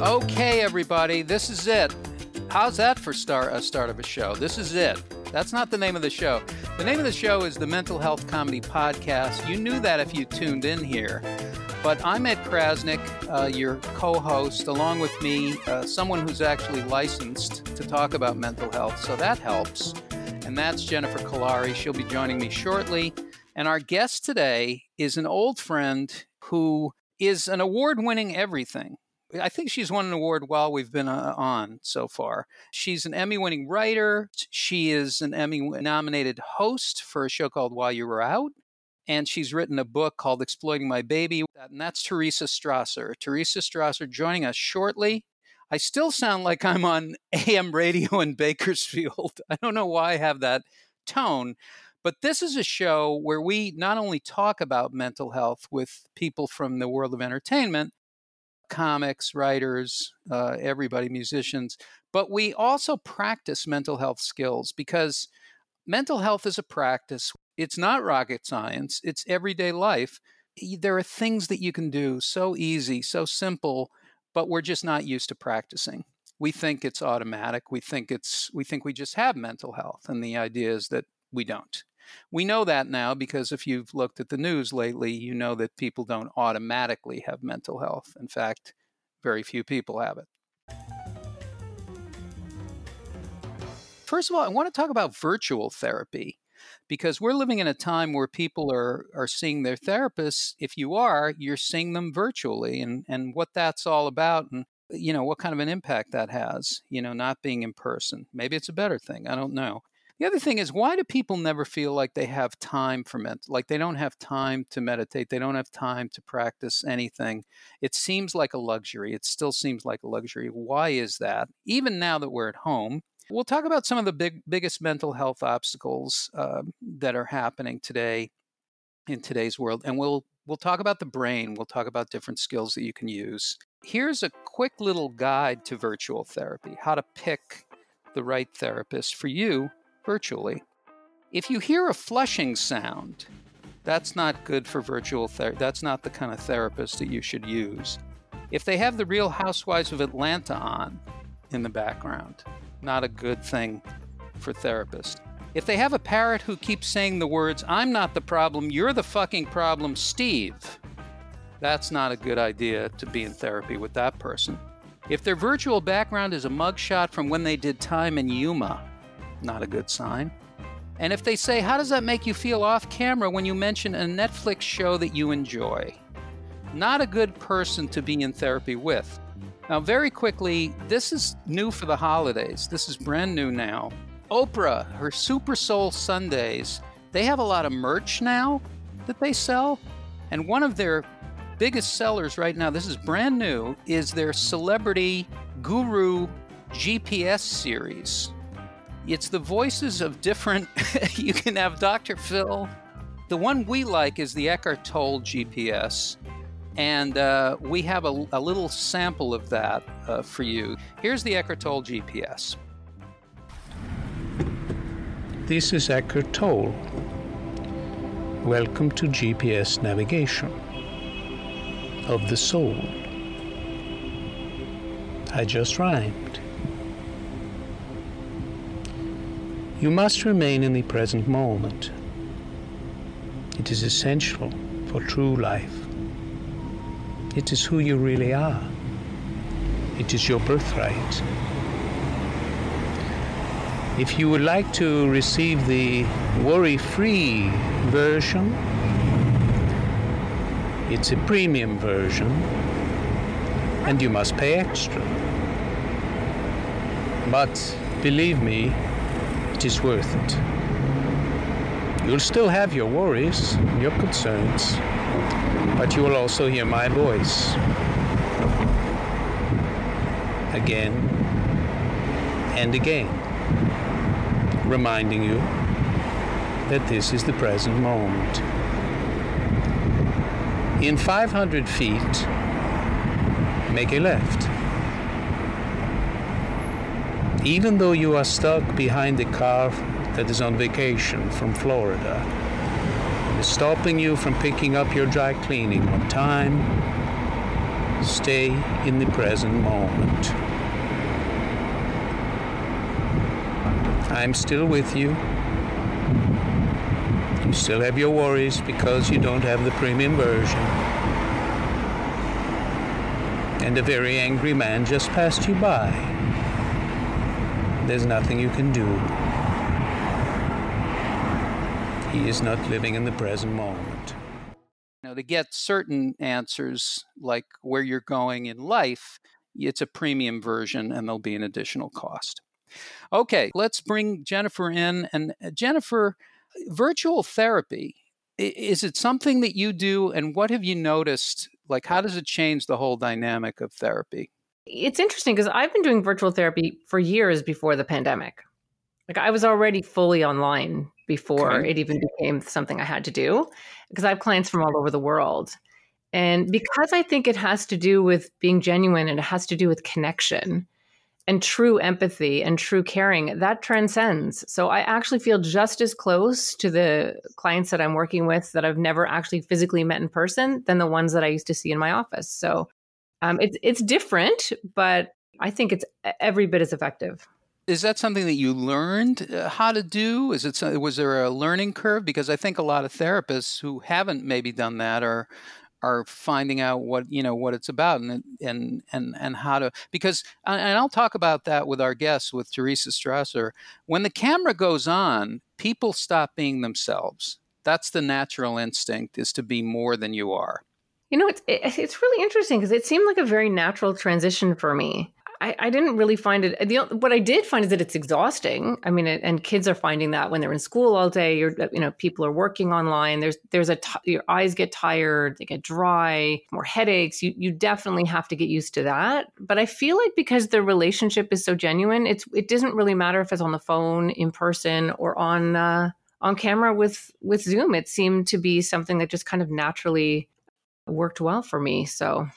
Okay, everybody, this is it. How's that for start a start of a show? This is it. That's not the name of the show. The name of the show is the Mental Health Comedy Podcast. You knew that if you tuned in here. But I'm Ed Crasnick, uh, your co host, along with me, uh, someone who's actually licensed to talk about mental health, so that helps. And that's Jennifer Kolari. She'll be joining me shortly. And our guest today is an old friend who is an award winning everything. I think she's won an award while we've been uh, on so far. She's an Emmy winning writer. She is an Emmy nominated host for a show called While You Were Out. And she's written a book called Exploiting My Baby. And that's Teresa Strasser. Teresa Strasser joining us shortly. I still sound like I'm on AM radio in Bakersfield. I don't know why I have that tone. But this is a show where we not only talk about mental health with people from the world of entertainment, comics, writers, uh, everybody, musicians, but we also practice mental health skills because mental health is a practice. It's not rocket science, it's everyday life. There are things that you can do so easy, so simple, but we're just not used to practicing. We think it's automatic. We think it's we think we just have mental health and the idea is that we don't. We know that now because if you've looked at the news lately, you know that people don't automatically have mental health. In fact, very few people have it. First of all, I want to talk about virtual therapy because we're living in a time where people are, are seeing their therapists. If you are, you're seeing them virtually and, and what that's all about and you know what kind of an impact that has, you know, not being in person. Maybe it's a better thing. I don't know. The other thing is, why do people never feel like they have time for mental, like they don't have time to meditate, they don't have time to practice anything? It seems like a luxury. It still seems like a luxury. Why is that? Even now that we're at home, we'll talk about some of the big, biggest mental health obstacles uh, that are happening today in today's world, and we'll we'll talk about the brain. We'll talk about different skills that you can use. Here's a quick little guide to virtual therapy: how to pick the right therapist for you virtually. If you hear a flushing sound, that's not good for virtual therapy. That's not the kind of therapist that you should use. If they have the Real Housewives of Atlanta on in the background, not a good thing for therapists. If they have a parrot who keeps saying the words, I'm not the problem, you're the fucking problem, Steve, that's not a good idea to be in therapy with that person. If their virtual background is a mugshot from when they did time in Yuma, not a good sign. And if they say, How does that make you feel off camera when you mention a Netflix show that you enjoy? Not a good person to be in therapy with. Now, very quickly, this is new for the holidays. This is brand new now. Oprah, her Super Soul Sundays, they have a lot of merch now that they sell. And one of their biggest sellers right now, this is brand new, is their Celebrity Guru GPS series. It's the voices of different. you can have Dr. Phil. The one we like is the Eckhart Tolle GPS. And uh, we have a, a, little sample of that uh, for you. Here's the Eckhart Tolle GPS. This is Eckhart Tolle. Welcome to GPS navigation of the soul. I just rhymed. You must remain in the present moment. It is essential for true life. It is who you really are. It is your birthright. If you would like to receive the worry free version, it's a premium version and you must pay extra. But believe me, it is worth it. You'll still have your worries, your concerns, but you will also hear my voice again and again, reminding you that this is the present moment. In 500 feet, make a left even though you are stuck behind a car that is on vacation from Florida, is stopping you from picking up your dry cleaning on time, Stay in the present moment. I'm still with you. You still have your worries because you don't have the premium version. And a very angry man just passed you by. There's nothing you can do. He is not living in the present moment. Now, to get certain answers, like where you're going in life, it's a premium version and there'll be an additional cost. Okay, let's bring Jennifer in. And uh, Jennifer, virtual therapy, is it something that you do? And what have you noticed? Like, how does it change the whole dynamic of therapy? It's interesting because I've been doing virtual therapy for years before the pandemic. Like, I was already fully online before okay. it even became something I had to do because I have clients from all over the world. And because I think it has to do with being genuine and it has to do with connection, and true empathy and true caring that transcends so i actually feel just as close to the clients that i'm working with that i've never actually physically met in person than the ones that i used to see in my office so um, it's it's different but i think it's every bit as effective is that something that you learned uh, how to do is it was there a learning curve because i think a lot of therapists who haven't maybe done that are are finding out what you know what it's about and and and and how to because and I'll talk about that with our guests with Teresa Strasser. When the camera goes on, people stop being themselves. That's the natural instinct is to be more than you are. You know, it's it's really interesting because it seemed like a very natural transition for me. I, I didn't really find it. The, what I did find is that it's exhausting. I mean, it, and kids are finding that when they're in school all day. You're, you know, people are working online. There's, there's a t- your eyes get tired, they get dry, more headaches. You, you definitely have to get used to that. But I feel like because the relationship is so genuine, it's, it doesn't really matter if it's on the phone, in person, or on, uh, on camera with with Zoom. It seemed to be something that just kind of naturally worked well for me. So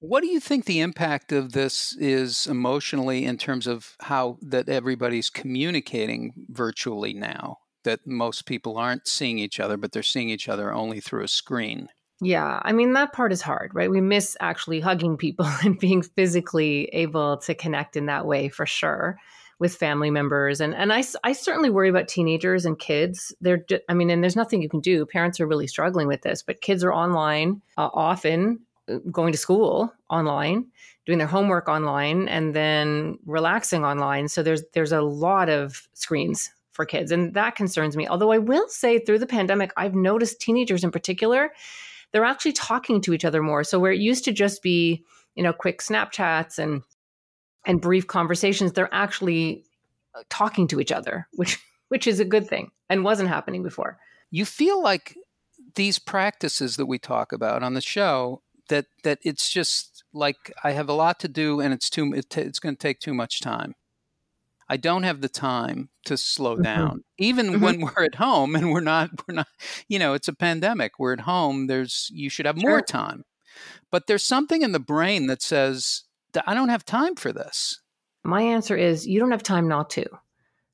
what do you think the impact of this is emotionally in terms of how that everybody's communicating virtually now? That most people aren't seeing each other, but they're seeing each other only through a screen. Yeah, I mean, that part is hard, right? We miss actually hugging people and being physically able to connect in that way for sure with family members. And, and I, I certainly worry about teenagers and kids. They're, I mean, and there's nothing you can do. Parents are really struggling with this, but kids are online uh, often going to school online, doing their homework online, and then relaxing online. So there's there's a lot of screens for kids, and that concerns me. Although I will say, through the pandemic, I've noticed teenagers in particular, they're actually talking to each other more. So where it used to just be, you know, quick Snapchats and and brief conversations, they're actually uh, talking to each other, which which is a good thing and wasn't happening before. You feel like these practices that we talk about on the show that that it's just like I have a lot to do and it's too it t- it's going to take too much time. I don't have the time to slow mm-hmm. down. Even mm-hmm. when we're at home and we're not we're not you know, it's a pandemic. We're at home, there's you should have sure. more time. But there's something in the brain that says I don't have time for this. My answer is you don't have time not to.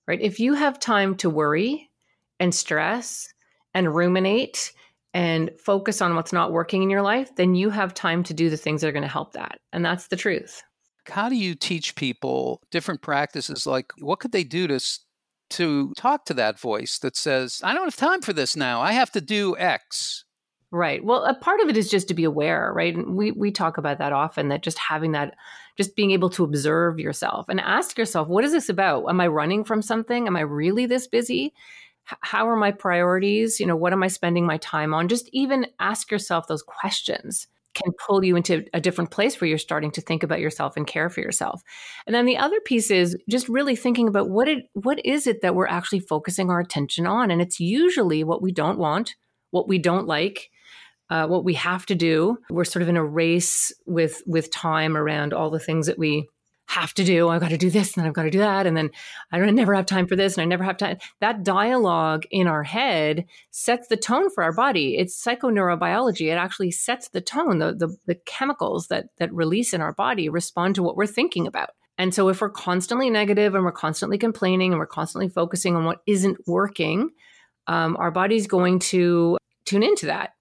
Right? If you have time to worry and stress and ruminate and focus on what's not working in your life, then you have time to do the things that are going to help that. And that's the truth. How do you teach people different practices? Like, what could they do to to talk to that voice that says, "I don't have time for this now. I have to do X." Right. Well, a part of it is just to be aware, right? And we we talk about that often that just having that just being able to observe yourself and ask yourself, what is this about? Am I running from something? Am I really this busy? how are my priorities? You know, what am I spending my time on? Just even ask yourself those questions can pull you into a different place where you're starting to think about yourself and care for yourself. And then the other piece is just really thinking about what it what is it that we're actually focusing our attention on and it's usually what we don't want, what we don't like, uh, what we have to do. We're sort of in a race with with time around all the things that we have to do. I've got to do this and then I've got to do that. And then I don't I never have time for this and I never have time. That dialogue in our head sets the tone for our body. It's psychoneurobiology. It actually sets the tone. The, the, the chemicals that, that release in our body respond to what we're thinking about. And so if we're constantly negative and we're constantly complaining and we're constantly focusing on what isn't working, um, our body's going to tune into that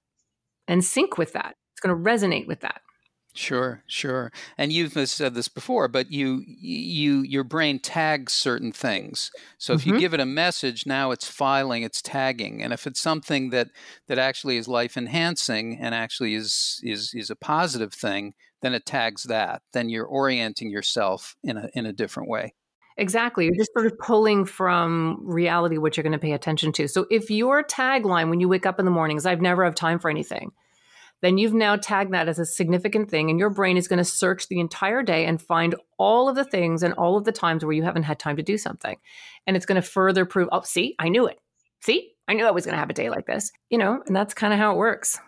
and sync with that. It's going to resonate with that. Sure, sure. And you've said this before, but you you your brain tags certain things. So if mm-hmm. you give it a message, now it's filing, it's tagging. And if it's something that that actually is life enhancing and actually is is is a positive thing, then it tags that. Then you're orienting yourself in a in a different way. Exactly. You're just sort of pulling from reality what you're going to pay attention to. So if your tagline when you wake up in the morning is I've never have time for anything, then you've now tagged that as a significant thing, and your brain is going to search the entire day and find all of the things and all of the times where you haven't had time to do something. And it's going to further prove, oh, see, I knew it. See, I knew I was going to have a day like this, you know, and that's kind of how it works.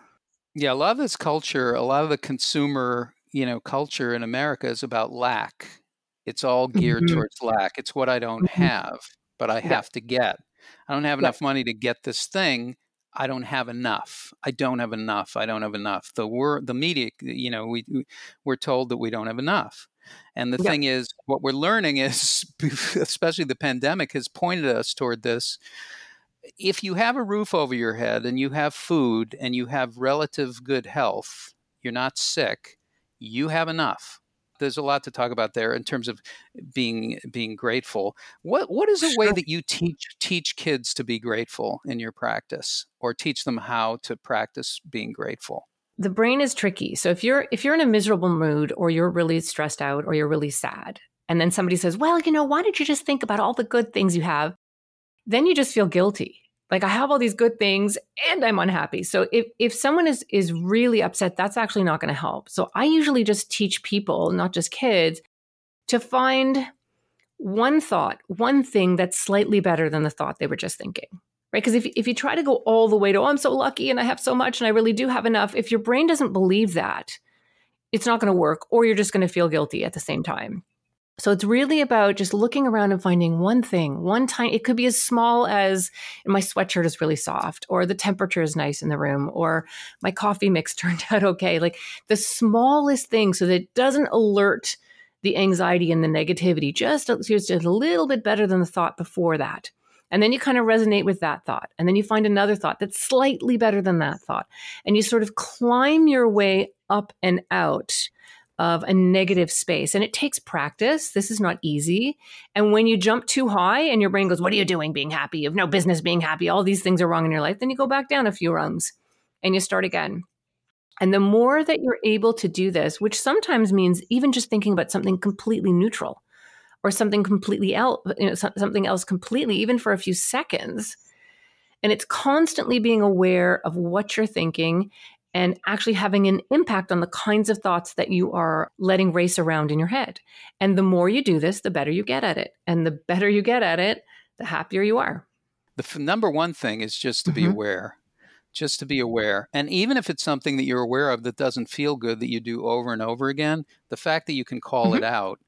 Yeah, a lot of this culture, a lot of the consumer, you know, culture in America is about lack. It's all geared mm-hmm. towards lack. It's what I don't mm-hmm. have, but I have yeah. to get. I don't have enough money to get this thing. I don't have enough. I don't have enough. I don't have enough. The word, the media, you know, we we're told that we don't have enough. And the thing is, what we're learning is, especially the pandemic has pointed us toward this. If you have a roof over your head and you have food and you have relative good health, you're not sick, you have enough there's a lot to talk about there in terms of being being grateful. What what is a way that you teach teach kids to be grateful in your practice, or teach them how to practice being grateful? The brain is tricky. So if you're if you're in a miserable mood, or you're really stressed out, or you're really sad, and then somebody says, "Well, you know, why don't you just think about all the good things you have?" Then you just feel guilty like i have all these good things and i'm unhappy. So if if someone is is really upset that's actually not going to help. So i usually just teach people not just kids to find one thought one thing that's slightly better than the thought they were just thinking right? Because if, if you try to go all the way to oh i'm so lucky and i have so much and i really do have enough if your brain doesn't believe that it's not going to work or you're just going to feel guilty at the same time so it's really about just looking around and finding one thing, one tiny, it could be as small as my sweatshirt is really soft, or the temperature is nice in the room, or my coffee mix turned out okay. Like the smallest thing so that it doesn't alert the anxiety and the negativity, just, uh, just a little bit better than the thought before that. And then you kind of resonate with that thought. And then you find another thought that's slightly better than that thought. And you sort of climb your way up and out of a negative space. And it takes practice. This is not easy. And when you jump too high and your brain goes, What are you doing being happy? You have no business being happy. All these things are wrong in your life. Then you go back down a few rungs and you start again. And the more that you're able to do this, which sometimes means even just thinking about something completely neutral or something completely else, you know, something else completely, even for a few seconds. And it's constantly being aware of what you're thinking and actually having an impact on the kinds of thoughts that you are letting race around in your head. And the more you do this, the better you get at it. And the better you get at it, the happier you are. The f- number one thing is just to mm-hmm. be aware. Just to be aware. And even if it's something that you're aware of that doesn't feel good that you do over and over again, the fact that you can call mm-hmm. it out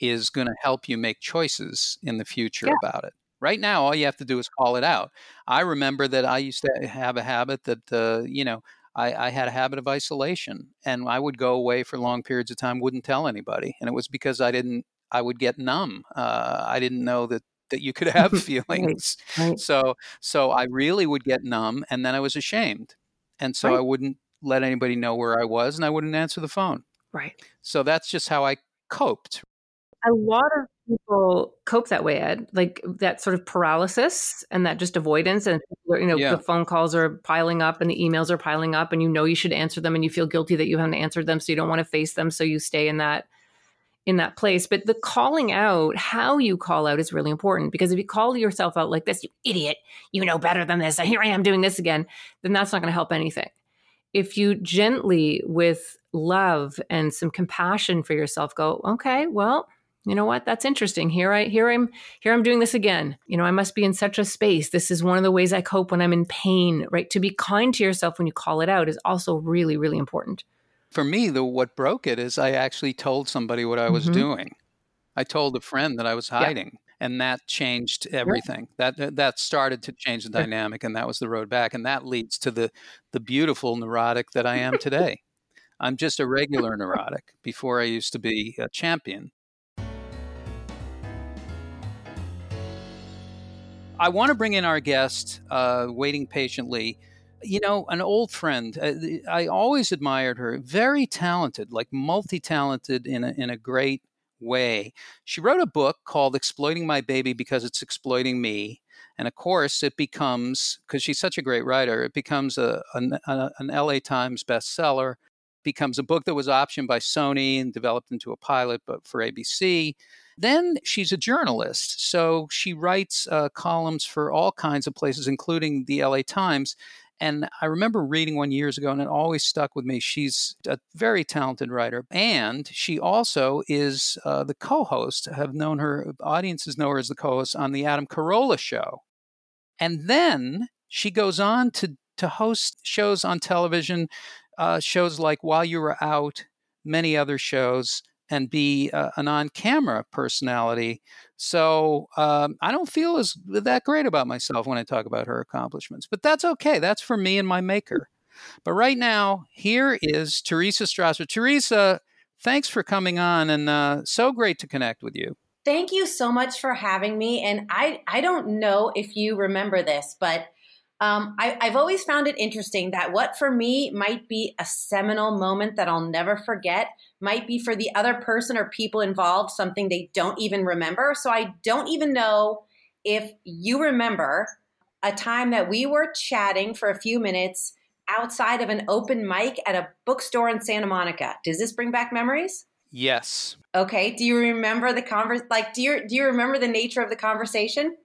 is going to help you make choices in the future yeah. about it. Right now, all you have to do is call it out. I remember that I used to have a habit that, uh, you know, I, I, had a habit of isolation and I would go away for long periods of time, wouldn't tell anybody. And it was because I didn't, I would get numb. Uh, I didn't know that that you could have feelings. right, right. So so I really would get numb and then I was ashamed. And so right. I wouldn't let anybody know where I was and I wouldn't answer the phone. Right. So that's just how I coped. A lot of people cope that way, Ed, like that sort of paralysis and that just avoidance. And, you know, yeah. the phone calls are piling up and the emails are piling up and you know you should answer them and you feel guilty that you haven't answered them. So you don't want to face them. So you stay in that in that place. But the calling out, how you call out is really important because if you call yourself out like this, you idiot, you know better than this. And here I am doing this again, then that's not going to help anything. If you gently, with love and some compassion for yourself, go, okay, well, you know what? That's interesting. Here i here i'm here i'm doing this again. You know i must be in such a space. This is one of the ways i cope when i'm in pain right? To be kind to yourself when you call it out is also really really important. For me the what broke it is i actually told somebody what i was mm-hmm. doing. I told a friend that i was hiding yeah. and that changed everything. Yeah. that that started to change the dynamic and that was the road back and that leads to the the beautiful neurotic that i am today. I'm just a regular neurotic. Before i used to be a champion I want to bring in our guest, uh, waiting patiently, you know, an old friend. Uh, I always admired her. Very talented, like multi talented in a, in a great way. She wrote a book called Exploiting My Baby Because It's Exploiting Me. And of course, it becomes, because she's such a great writer, it becomes a, an, a, an LA Times bestseller, becomes a book that was optioned by Sony and developed into a pilot but for ABC. Then she's a journalist. So she writes uh, columns for all kinds of places, including the LA Times. And I remember reading one years ago, and it always stuck with me. She's a very talented writer, and she also is uh, the co-host. Have known her audiences know her as the co-host on the Adam Carolla show, and then she goes on to to host shows on television, uh, shows like While You Were Out, many other shows, and be uh, an on-camera personality. So um, I don't feel as that great about myself when I talk about her accomplishments, but that's okay. That's for me and my maker. But right now, here is Teresa Strasser. Teresa, thanks for coming on, and uh, so great to connect with you. Thank you so much for having me. And I, I don't know if you remember this, but um, I, I've always found it interesting that what for me might be a seminal moment that I'll never forget might be for the other person or people involved something they don't even remember. So I don't even know if you remember a time that we were chatting for a few minutes outside of an open mic at a bookstore in Santa Monica. Does this bring back memories? Yes. Okay. Do you remember the convers like do you do you remember the nature of the conversation?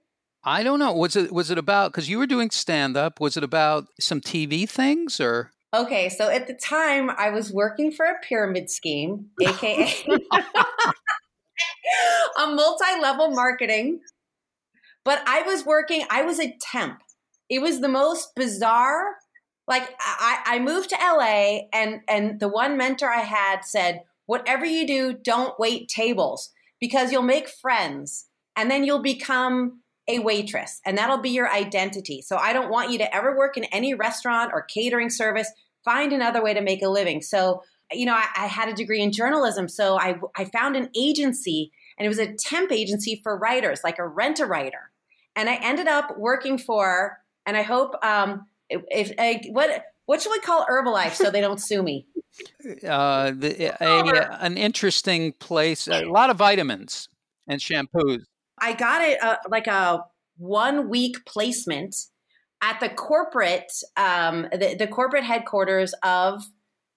I don't know. Was it was it about because you were doing stand up? Was it about some TV things or? Okay, so at the time I was working for a pyramid scheme, aka a multi-level marketing. But I was working. I was a temp. It was the most bizarre. Like I, I moved to LA, and and the one mentor I had said, "Whatever you do, don't wait tables because you'll make friends, and then you'll become." A waitress and that'll be your identity. So I don't want you to ever work in any restaurant or catering service. Find another way to make a living. So, you know, I, I had a degree in journalism. So I, I found an agency and it was a temp agency for writers, like a rent a writer. And I ended up working for, and I hope, um, if, if what, what should we call Herbalife so they don't sue me? Uh, the, a, an interesting place, a lot of vitamins and shampoos. I got it uh, like a one week placement at the corporate um, the, the corporate headquarters of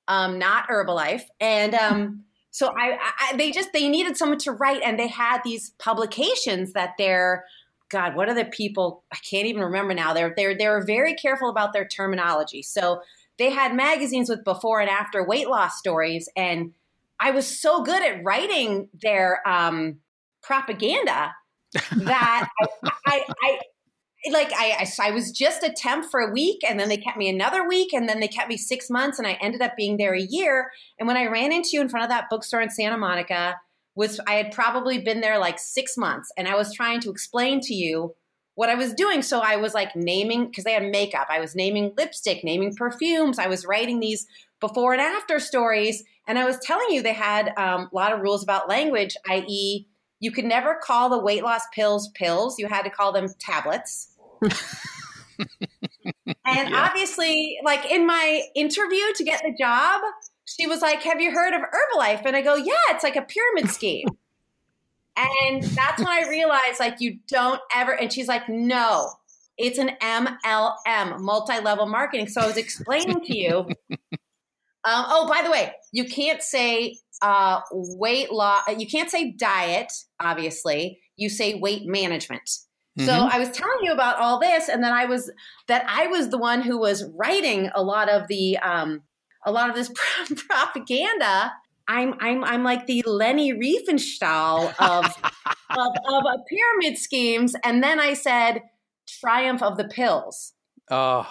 um, not Herbalife, and um, so I, I, they just they needed someone to write, and they had these publications that they're God, what are the people? I can't even remember now. They're they're they were very careful about their terminology, so they had magazines with before and after weight loss stories, and I was so good at writing their um, propaganda that I, I, I like I, I, I was just a temp for a week and then they kept me another week and then they kept me six months and I ended up being there a year. And when I ran into you in front of that bookstore in Santa Monica, was I had probably been there like six months and I was trying to explain to you what I was doing. So I was like naming because they had makeup. I was naming lipstick, naming perfumes. I was writing these before and after stories, and I was telling you they had um, a lot of rules about language, i.e you could never call the weight loss pills pills. You had to call them tablets. and yeah. obviously, like in my interview to get the job, she was like, Have you heard of Herbalife? And I go, Yeah, it's like a pyramid scheme. and that's when I realized, like, you don't ever, and she's like, No, it's an MLM, multi level marketing. So I was explaining to you. Um, oh, by the way, you can't say uh, weight loss. You can't say diet, obviously. You say weight management. Mm-hmm. So I was telling you about all this, and then I was that I was the one who was writing a lot of the um, a lot of this propaganda. I'm I'm I'm like the Leni Riefenstahl of, of of pyramid schemes, and then I said triumph of the pills. Oh.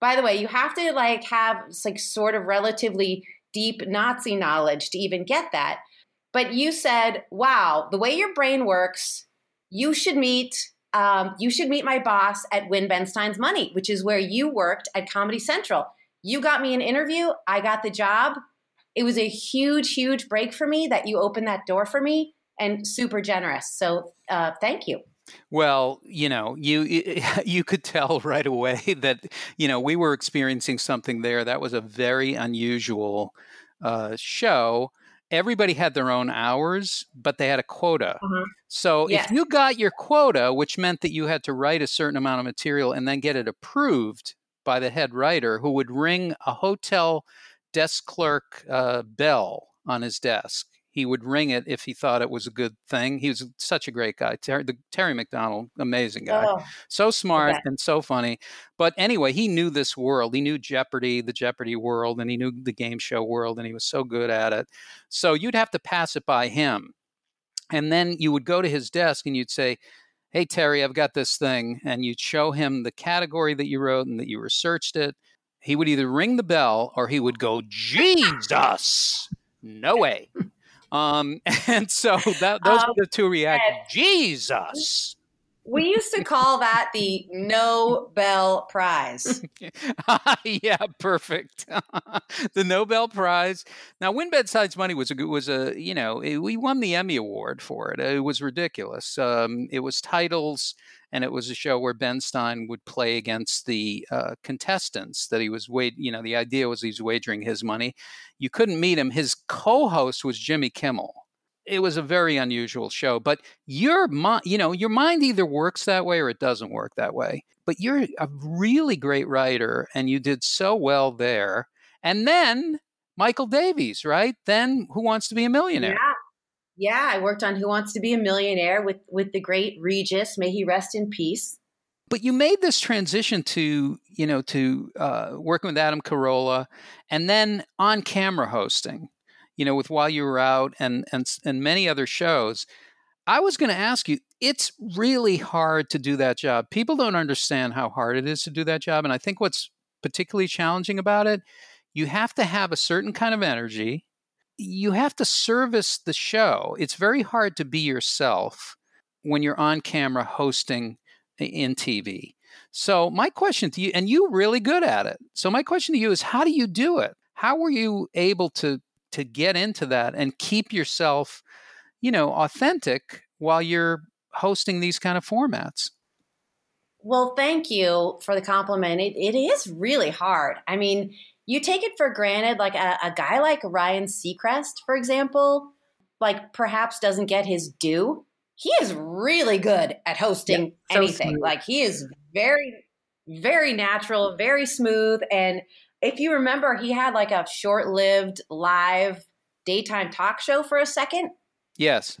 By the way, you have to like have like sort of relatively deep Nazi knowledge to even get that. But you said, "Wow, the way your brain works, you should meet." Um, you should meet my boss at Win Ben Stein's Money, which is where you worked at Comedy Central. You got me an interview. I got the job. It was a huge, huge break for me that you opened that door for me and super generous. So uh, thank you. Well, you know, you you could tell right away that you know we were experiencing something there that was a very unusual uh, show. Everybody had their own hours, but they had a quota. Mhm. So Yes. if you got your quota, which meant that you had to write a certain amount of material and then get it approved by the head writer, who would ring a hotel desk clerk uh, bell on his desk. He would ring it if he thought it was a good thing. He was such a great guy. Terry, the, Terry McDonald, amazing guy Oh, so smart Okay. and so funny. But anyway, he knew this world. He knew Jeopardy, the Jeopardy world, and he knew the game show world, and he was so good at it. So you'd have to pass it by him. And then you would go to his desk and you'd say, Hey, Terry, I've got this thing. And you'd show him the category that you wrote and that you researched it. He would either ring the bell or he would go, Jesus, no way. Um, and so that, those Um, are the two reactions. Jesus. We used to call that the Nobel Prize. yeah, perfect. the Nobel Prize. Now, Win Ben Stein's Money was a was a you know it- we won the Emmy Award for it. It was ridiculous. Um, it was titles, and it was a show where Ben Stein would play against the uh, contestants that he was wait. You know, the idea was he was wagering his money. You couldn't meet him. His co-host was Jimmy Kimmel. It was a very unusual show, but your mind, you know, your mind either works that way or it doesn't work that way. But you're a really great writer, and you did so well there. And then Michael Davies, right? Then Who Wants to Be a Millionaire? Yeah. Yeah, I worked on Who Wants to Be a Millionaire with with the great Regis. May he rest in peace. But you made this transition to, you know, to uh, working with Adam Carolla, and then on camera hosting, you know, with While You Were Out and and and many other shows. I was going to ask you, it's really hard to do that job. People don't understand how hard it is to do that job. And I think what's particularly challenging about it, you have to have a certain kind of energy. You have to service the show. It's very hard to be yourself when you're on camera hosting in TV. So, my question to you, and you're really good at it. So, my question to you is how do you do it? How were you able to to get into that and keep yourself you know, authentic while you're hosting these kind of formats. Well, thank you for the compliment. It, it is really hard. I mean, you take it for granted, like a, a guy like Ryan Seacrest, for example, like perhaps doesn't get his due. He is really good at hosting so anything. smooth. Like he is very, very natural, very smooth. And if you remember, he had like a short lived live daytime talk show for a second Yes.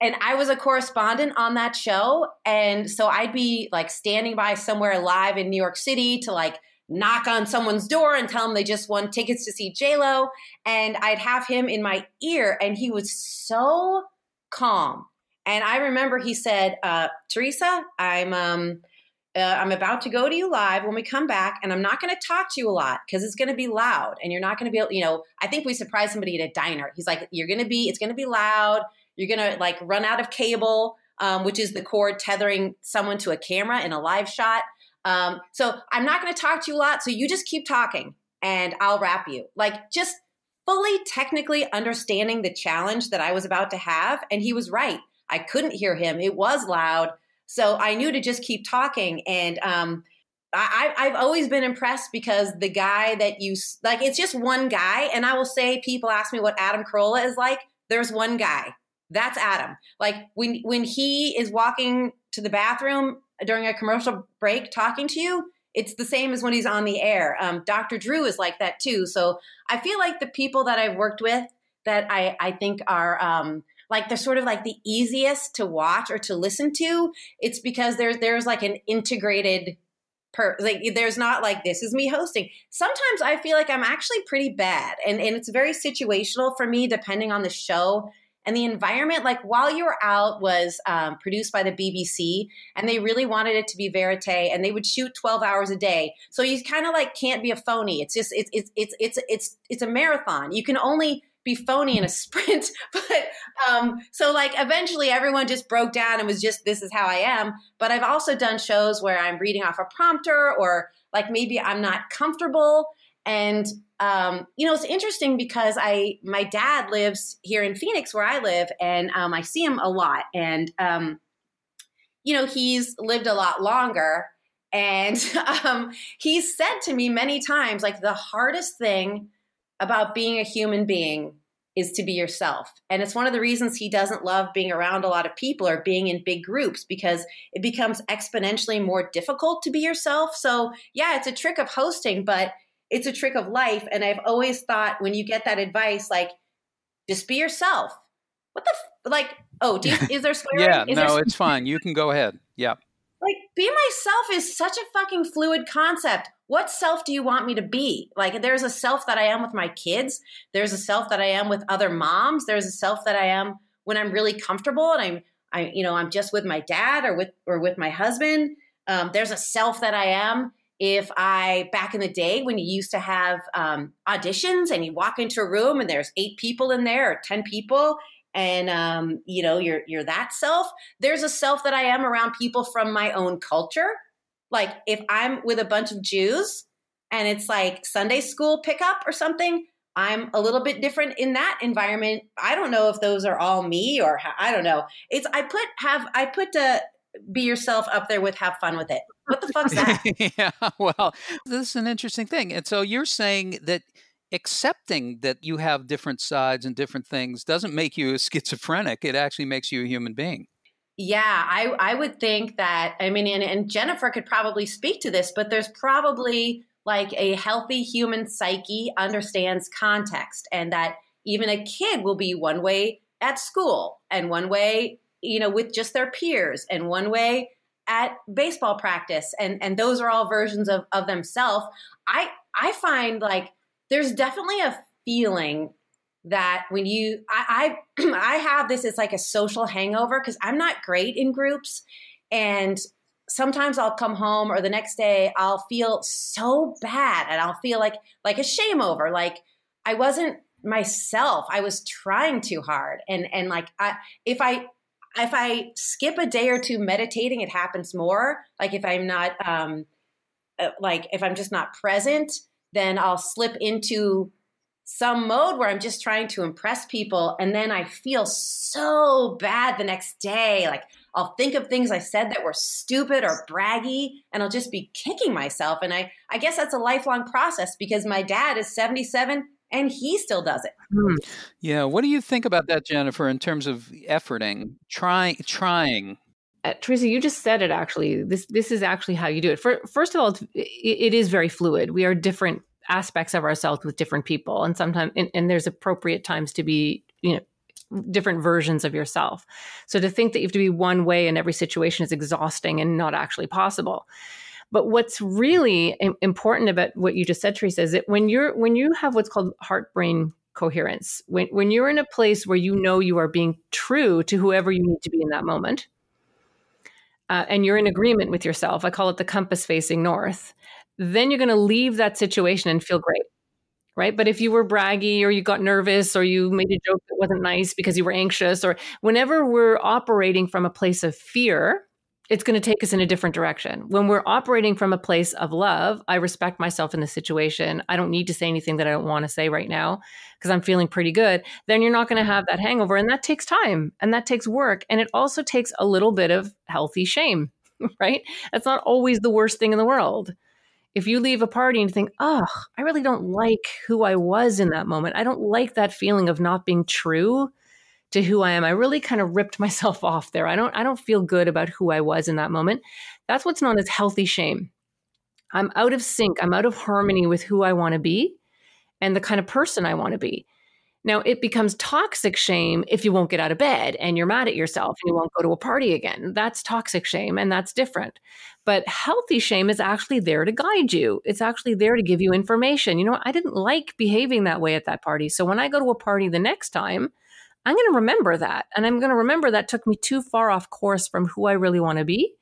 and I was a correspondent on that show. And so I'd be like standing by somewhere live in New York City to like knock on someone's door and tell them they just won tickets to see J Lo. And I'd have him in my ear, and he was so calm. And I remember he said, uh, "Teresa, I'm um, uh, I'm about to go to you live when we come back, and I'm not going to talk to you a lot because it's going to be loud, and you're not going to be able. You know, I think we surprised somebody at a diner. He's like, you're going to be, it's going to be loud. You're going to like run out of cable, um, which is the cord tethering someone to a camera in a live shot. Um, so I'm not going to talk to you a lot. So you just keep talking, and I'll wrap you. Like just fully technically understanding the challenge that I was about to have, and he was right. I couldn't hear him. It was loud. So I knew to just keep talking. And um, I, I've always been impressed because the guy that you like, it's just one guy. And I will say, people ask me what Adam Carolla is like. There's one guy. That's Adam. Like when when he is walking to the bathroom during a commercial break, talking to you, it's the same as when he's on the air. Um, Dr. Drew is like that too. So I feel like the people that I've worked with that I I think are um, like they're sort of like the easiest to watch or to listen to. It's because there's there's like an integrated per like there's not like this is me hosting. Sometimes i feel like i'm actually pretty bad and and it's very situational for me depending on the show and the environment. Like while you were out was um, produced by the bbc and they really wanted it to be verite and they would shoot 12 hours a day. So you kind of like can't be a phony. It's just it's it's it's it's it's, it's a marathon. You can only be phony in a sprint but um so like eventually everyone just broke down and was just this is how i am. But i've also done shows where i'm reading off a prompter or like maybe i'm not comfortable. And um, you know it's interesting because i my dad lives here in phoenix where i live and um, i see him a lot. And um, you know, he's lived a lot longer. And um, he's said to me many times, like, the hardest thing about being a human being is to be yourself. And it's one of the reasons he doesn't love being around a lot of people or being in big groups because it becomes exponentially more difficult to be yourself. So, yeah, it's a trick of hosting, but it's a trick of life. And I've always thought when you get that advice, like, just be yourself. What the, f- like, oh, you, is there swearing? yeah, is no, it's fine. You can go ahead. Yeah. Like be myself is such a fucking fluid concept. What self do you want me to be? Like there's a self that i am with my kids. There's a self that i am with other moms. There's a self that i am when i'm really comfortable and i'm i you know i'm just with my dad or with or with my husband. Um, there's a self that i am if i back in the day when you used to have um, auditions and you walk into a room and there's eight people in there or ten people and um, you know you're you're that self there's a self that i am around people from my own culture. Like if i'm with a bunch of jews and it's like sunday school pickup or something i'm a little bit different in that environment. I don't know if those are all me or how, i don't know. It's i put have i put uh, be yourself up there with have fun with it. What the fuck's that? Yeah, well, this is an interesting thing. And so you're saying that accepting that you have different sides and different things doesn't make you a schizophrenic. It actually makes you a human being. Yeah, I I would think that. I mean, and, and Jennifer could probably speak to this, but there's probably like a healthy human psyche understands context, and that even a kid will be one way at school, and one way, you know, with just their peers, and one way at baseball practice, and and those are all versions of of themselves. I I find like there's definitely a feeling that when you I I, I have this it's like a social hangover because I'm not great in groups. And sometimes I'll come home or the next day I'll feel so bad and I'll feel like like a shame over. Like I wasn't myself. I was trying too hard. And and like I if I if I skip a day or two meditating it happens more. Like if I'm not um uh, like if I'm just not present then I'll slip into some mode where I'm just trying to impress people. And then I feel so bad the next day. Like I'll think of things I said that were stupid or braggy, and I'll just be kicking myself. And I, I guess that's a lifelong process because my dad is 77 and he still does it. Hmm. Yeah. What do you think about that, Jennifer, in terms of efforting, trying, trying? Uh, Teresa, you just said it. Actually, this this is actually how you do it. For, first of all, it is very fluid. We are different aspects of ourselves with different people, and sometimes and, and there's appropriate times to be you know different versions of yourself. So to think that you have to be one way in every situation is exhausting and not actually possible. But what's really important about what you just said, Teresa, is that when you're when you have what's called heart brain coherence, when when you're in a place where you know you are being true to whoever you need to be in that moment, uh, and you're in agreement with yourself, I call it the compass facing north, then you're going to leave that situation and feel great. Right. But if you were braggy or you got nervous or you made a joke that wasn't nice because you were anxious, or whenever we're operating from a place of fear, it's going to take us in a different direction. When we're operating from a place of love, I respect myself in the situation. I don't need to say anything that I don't want to say right now because I'm feeling pretty good. Then you're not going to mm-hmm. have that hangover. And that takes time and that takes work. And it also takes a little bit of healthy shame, right? That's not always the worst thing in the world. If you leave a party and think, oh, I really don't like who I was in that moment, I don't like that feeling of not being true to who I am. I really kind of ripped myself off there. I don't I don't feel good about who I was in that moment. That's what's known as healthy shame. I'm out of sync. I'm out of harmony with who I want to be and the kind of person I want to be. Now, it becomes toxic shame if you won't get out of bed and you're mad at yourself and you won't go to a party again. That's toxic shame and that's different. But healthy shame is actually there to guide you. It's actually there to give you information. You know, I didn't like behaving that way at that party. So when I go to a party the next time, I'm going to remember that. And I'm going to remember that took me too far off course from who I really want to be.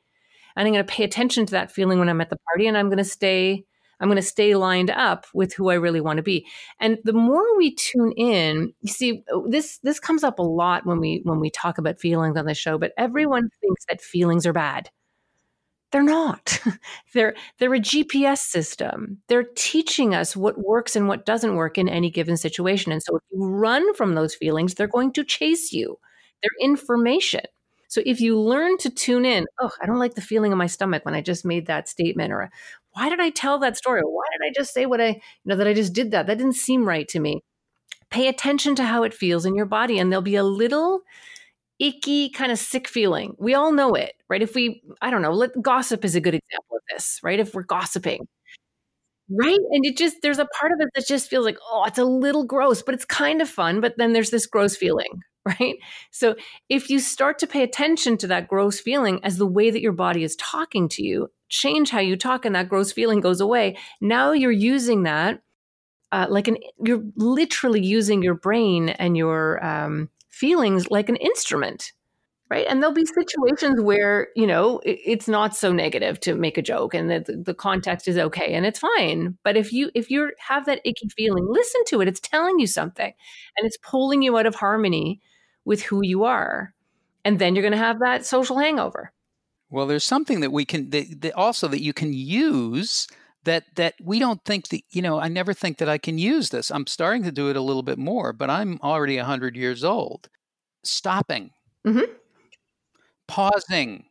And I'm going to pay attention to that feeling when I'm at the party and I'm going to stay I'm going to stay lined up with who I really want to be. And the more we tune in, you see this this comes up a lot when we when we talk about feelings on the show, but everyone thinks that feelings are bad. They're not. they're they're a GPS system. They're teaching us what works and what doesn't work in any given situation. And so if you run from those feelings, they're going to chase you. They're information. So if you learn to tune in, oh, I don't like the feeling in my stomach when I just made that statement, or why did I tell that story? Why did I just say what I, you know, that I just did that? That didn't seem right to me. Pay attention to how it feels in your body, and there'll be a little icky kind of sick feeling. We all know it, right? If we, I don't know, let, gossip is a good example of this, right? If we're gossiping, right? And it just, there's a part of it that just feels like, oh, it's a little gross, but it's kind of fun. But then there's this gross feeling, right? So if you start to pay attention to that gross feeling as the way that your body is talking to you, change how you talk and that gross feeling goes away. Now you're using that uh, like an, you're literally using your brain and your um, feelings like an instrument right? And there'll be mm-hmm. situations where you know it's not so negative to make a joke and the, the context is okay and it's fine. But if you if you have that icky feeling listen to it. It's telling you something and it's pulling you out of harmony with who you are. And then you're going to have that social hangover. Well there's something that we can that, that also that you can use that that we don't think that you know i never think that i can use this. I'm starting to do it a little bit more but i'm already 100 years old. Stopping. Mm-hmm. pausing.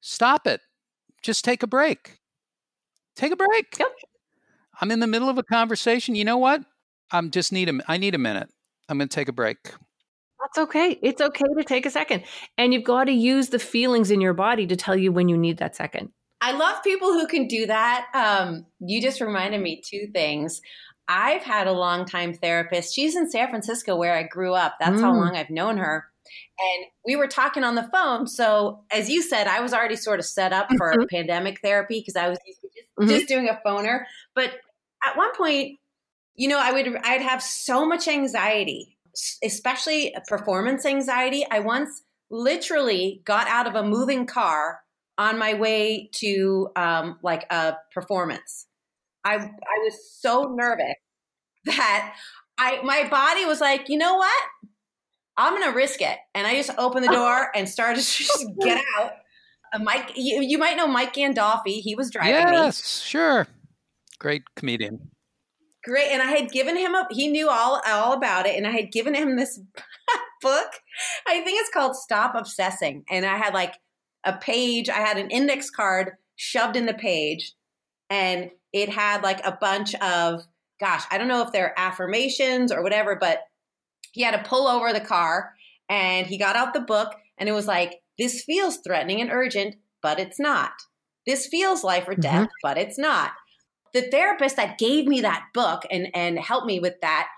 Stop it. Just take a break. Take a break. Yep. i'm in the middle of a conversation. You know what? I'm just need a i need a minute. I'm going to take a break. That's okay. It's okay to take a second. And you've got to use the feelings in your body to tell you when you need that second I love people who can do that. Um, you just reminded me two things. I've had a long time therapist. She's in San Francisco where I grew up. That's mm. how long I've known her. And we were talking on the phone. So, as you said, I was already sort of set up for mm-hmm. pandemic therapy because I was just, mm-hmm. just doing a phoner. But at one point, you know, I would I'd have so much anxiety, especially performance anxiety. I once literally got out of a moving car on my way to um, like a performance. I I was so nervous that I my body was like, you know what? I'm gonna risk it, and I just opened the door and started to just get out. Uh, Mike, you, you, might know Mike Gandolfi. He was driving yes, me. Yes, sure. Great comedian. Great, and I had given him a. He knew all all about it, and I had given him this book. I think it's called Stop Obsessing, and I had like a page. I had an index card shoved in the page, and it had like a bunch of, gosh, I don't know if they're affirmations or whatever, but he had to pull over the car and he got out the book and it was like, this feels threatening and urgent, but it's not. This feels life or death, mm-hmm. but it's not. The therapist that gave me that book and, and helped me with that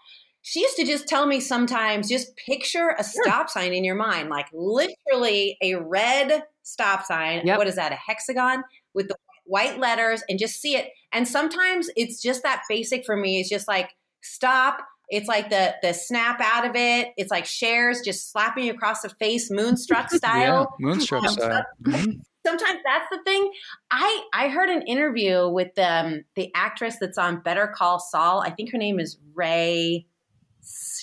she used to just tell me sometimes just picture a stop sign in your mind, like literally a red stop sign. Yep. What is that? A hexagon with the white letters and just see it. And sometimes it's just that basic for me. It's just like stop. It's like the the snap out of it. It's like Cher's just slapping you across the face, moonstruck style. yeah, moonstruck style. Mm-hmm. Sometimes that's the thing. I I heard an interview with the um, the actress that's on Better Call Saul. I think her name is Rhea.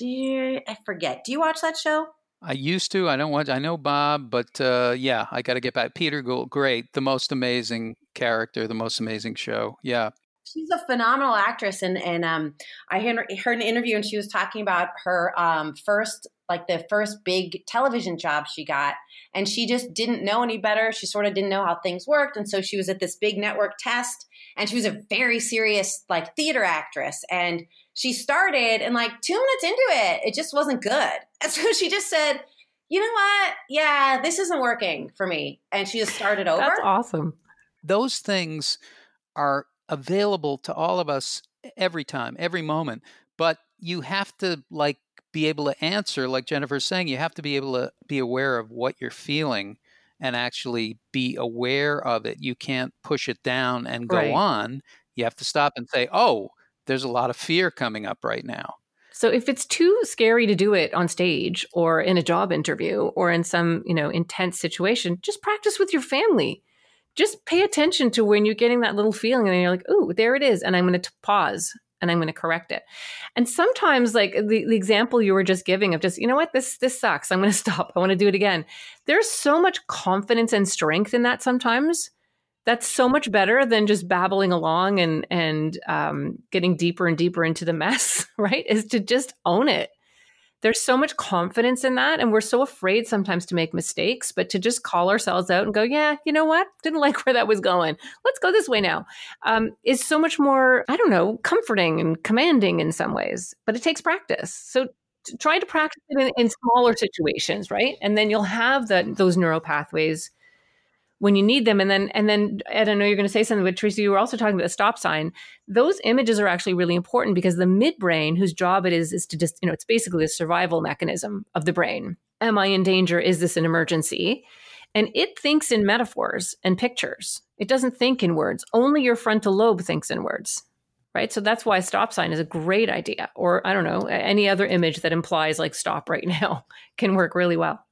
I forget. Do you watch that show? I used to. I don't watch. I know Bob, but uh, yeah, I got to get back. Peter Gould, great, the most amazing character, the most amazing show. Yeah, she's a phenomenal actress, and and um, I heard, heard an interview, and she was talking about her um, first, like the first big television job she got, and she just didn't know any better. She sort of didn't know how things worked, and so she was at this big network test, and she was a very serious like theater actress, and she started and like two minutes into it, it just wasn't good. And so she just said, you know what? Yeah, this isn't working for me. And she just started over. That's awesome. Those things are available to all of us every time, every moment. But you have to like be able to answer, like Jennifer's saying, you have to be able to be aware of what you're feeling and actually be aware of it. You can't push it down and go right. on. You have to stop and say, oh, there's a lot of fear coming up right now. So if it's too scary to do it on stage or in a job interview or in some, you know, intense situation, just practice with your family. Just pay attention to when you're getting that little feeling and you're like, "Oh, there it is," and I'm going to pause and I'm going to correct it. And sometimes like the, the example you were just giving of just, you know what, this this sucks. I'm going to stop. I want to do it again. There's so much confidence and strength in that sometimes that's so much better than just babbling along and and um, getting deeper and deeper into the mess right? Is to just own it. There's so much confidence in that and we're so afraid sometimes to make mistakes but to just call ourselves out and go yeah you know what? Didn't like where that was going. Let's go this way now um, is so much more i don't know comforting and commanding in some ways but it takes practice. So try to practice it in, in smaller situations right? And then you'll have the, those neural pathways when you need them. And then, and then, Ed, I know you're going to say something, but Teresa, you were also talking about the stop sign. Those images are actually really important because the midbrain, whose job it is, is to just, you know, it's basically the survival mechanism of the brain. Am I in danger? Is this an emergency? And it thinks in metaphors and pictures. It doesn't think in words. Only your frontal lobe thinks in words. Right. So that's why stop sign is a great idea. Or I don't know, any other image that implies like stop right now can work really well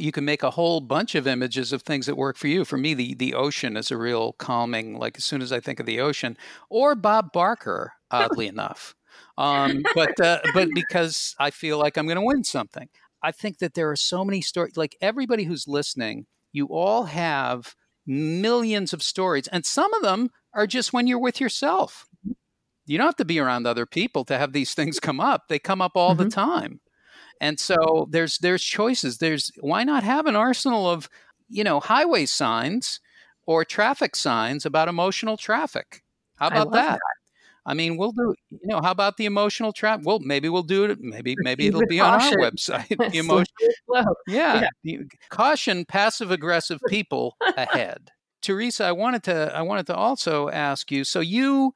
you can make a whole bunch of images of things that work for you. For me, the the ocean is a real calming. Like as soon as I think of the ocean, or Bob Barker, oddly enough, um, but uh, but because I feel like I'm going to win something. I think that there are so many stories. Like everybody who's listening, you all have millions of stories, and some of them are just when you're with yourself. You don't have to be around other people to have these things come up. They come up all mm-hmm. the time. And so there's there's choices. There's why not have an arsenal of, you know, highway signs or traffic signs about emotional traffic? How about that? that? I mean, we'll do. You know, how about the emotional trap? Well, maybe we'll do it. Maybe maybe it'll be caution. on our website. Emotion, yeah, yeah. caution passive aggressive people ahead. Teresa, I wanted to I wanted to also ask you. So you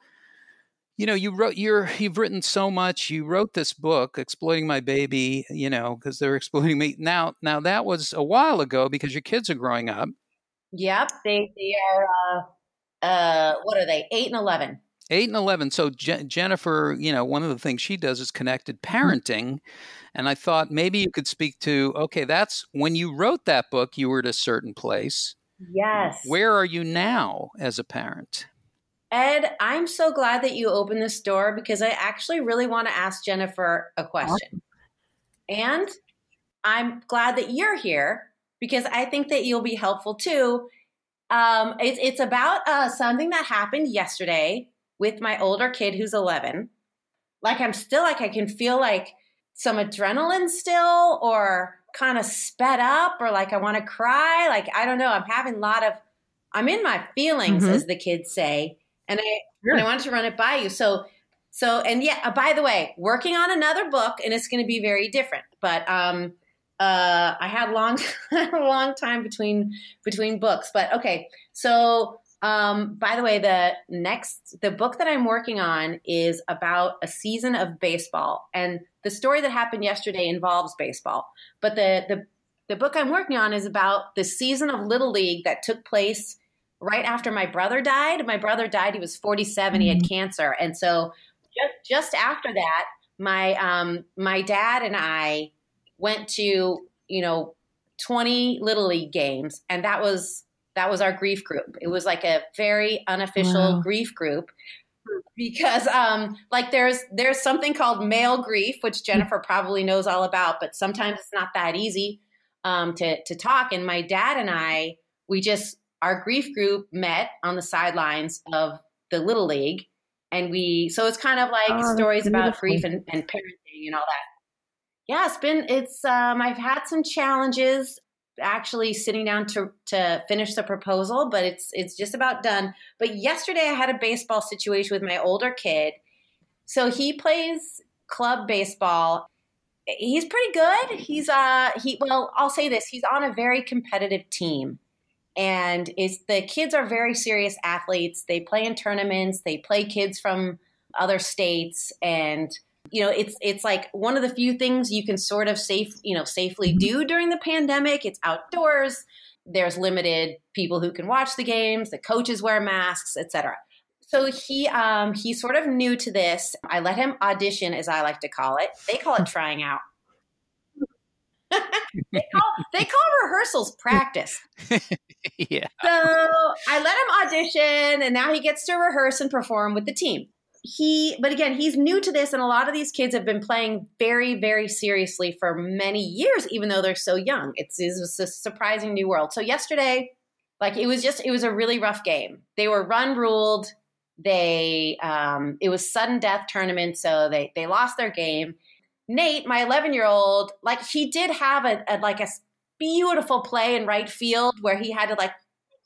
you know you wrote you're you've written so much you wrote this book exploiting my baby you know because they're exploiting me. Now now that was a while ago because your kids are growing up. Yep they they are uh uh what are they? 8 and 11 8 and 11 so Je- jennifer you know one of the things she does is connected mm-hmm. parenting and i thought maybe you could speak to okay that's when you wrote that book you were at a certain place. Yes. Where are you now as a parent Ed, I'm so glad that you opened this door because I actually really want to ask Jennifer a question. And I'm glad that you're here because I think that you'll be helpful too. Um, it's, it's about uh, something that happened yesterday with my older kid who's 11. Like, I'm still like, I can feel like some adrenaline still, or kind of sped up, or like I want to cry. Like, I don't know. I'm having a lot of, I'm in my feelings, mm-hmm. as the kids say and I sure. and I wanted to run it by you. So so and yeah, uh, by the way, working on another book, and it's going to be very different. But um, uh, I had long a long time between between books. But okay, so um, by the way, the next the book that I'm working on is about a season of baseball, and the story that happened yesterday involves baseball. But the the the book I'm working on is about the season of Little League that took place right after my brother died. My brother died, he was 47, he had mm-hmm. cancer. And so just just after that, my um my dad and I went to, you know, 20 little league games and that was that was our grief group. It was like a very unofficial wow. grief group because um like there's there's something called male grief which mm. Jennifer probably knows all about but sometimes it's not that easy um to to talk and my dad and I we just our grief group met on the sidelines of the little league and we so it's kind of like oh, stories about grief and, and parenting and all that. Yeah it's been it's um i've had some challenges actually sitting down to to finish the proposal but it's it's just about done. But yesterday i had a baseball situation with my older kid. So he plays club baseball. He's pretty good. He's uh he well i'll say this he's on a very competitive team and is the kids are very serious athletes. They play in tournaments. They play kids from other states, and you know it's it's like one of the few things you can sort of safe you know safely mm-hmm. do during the pandemic. It's outdoors. There's limited people who can watch the games. The coaches wear masks, etc. So he um, he's sort of new to this. I let him audition, as I like to call it. They call it trying out they, call, they call rehearsals practice. yeah. So I let him audition, and now he gets to rehearse and perform with the team. He, but again, he's new to this, and a lot of these kids have been playing very, very seriously for many years, even though they're so young. It's, it's a surprising new world. So yesterday, like it was just, it was a really rough game. They were run ruled. They, um, it was sudden death tournament, so they they lost their game Nate, my 11 year old, like he did have a, a like a beautiful play in right field where he had to like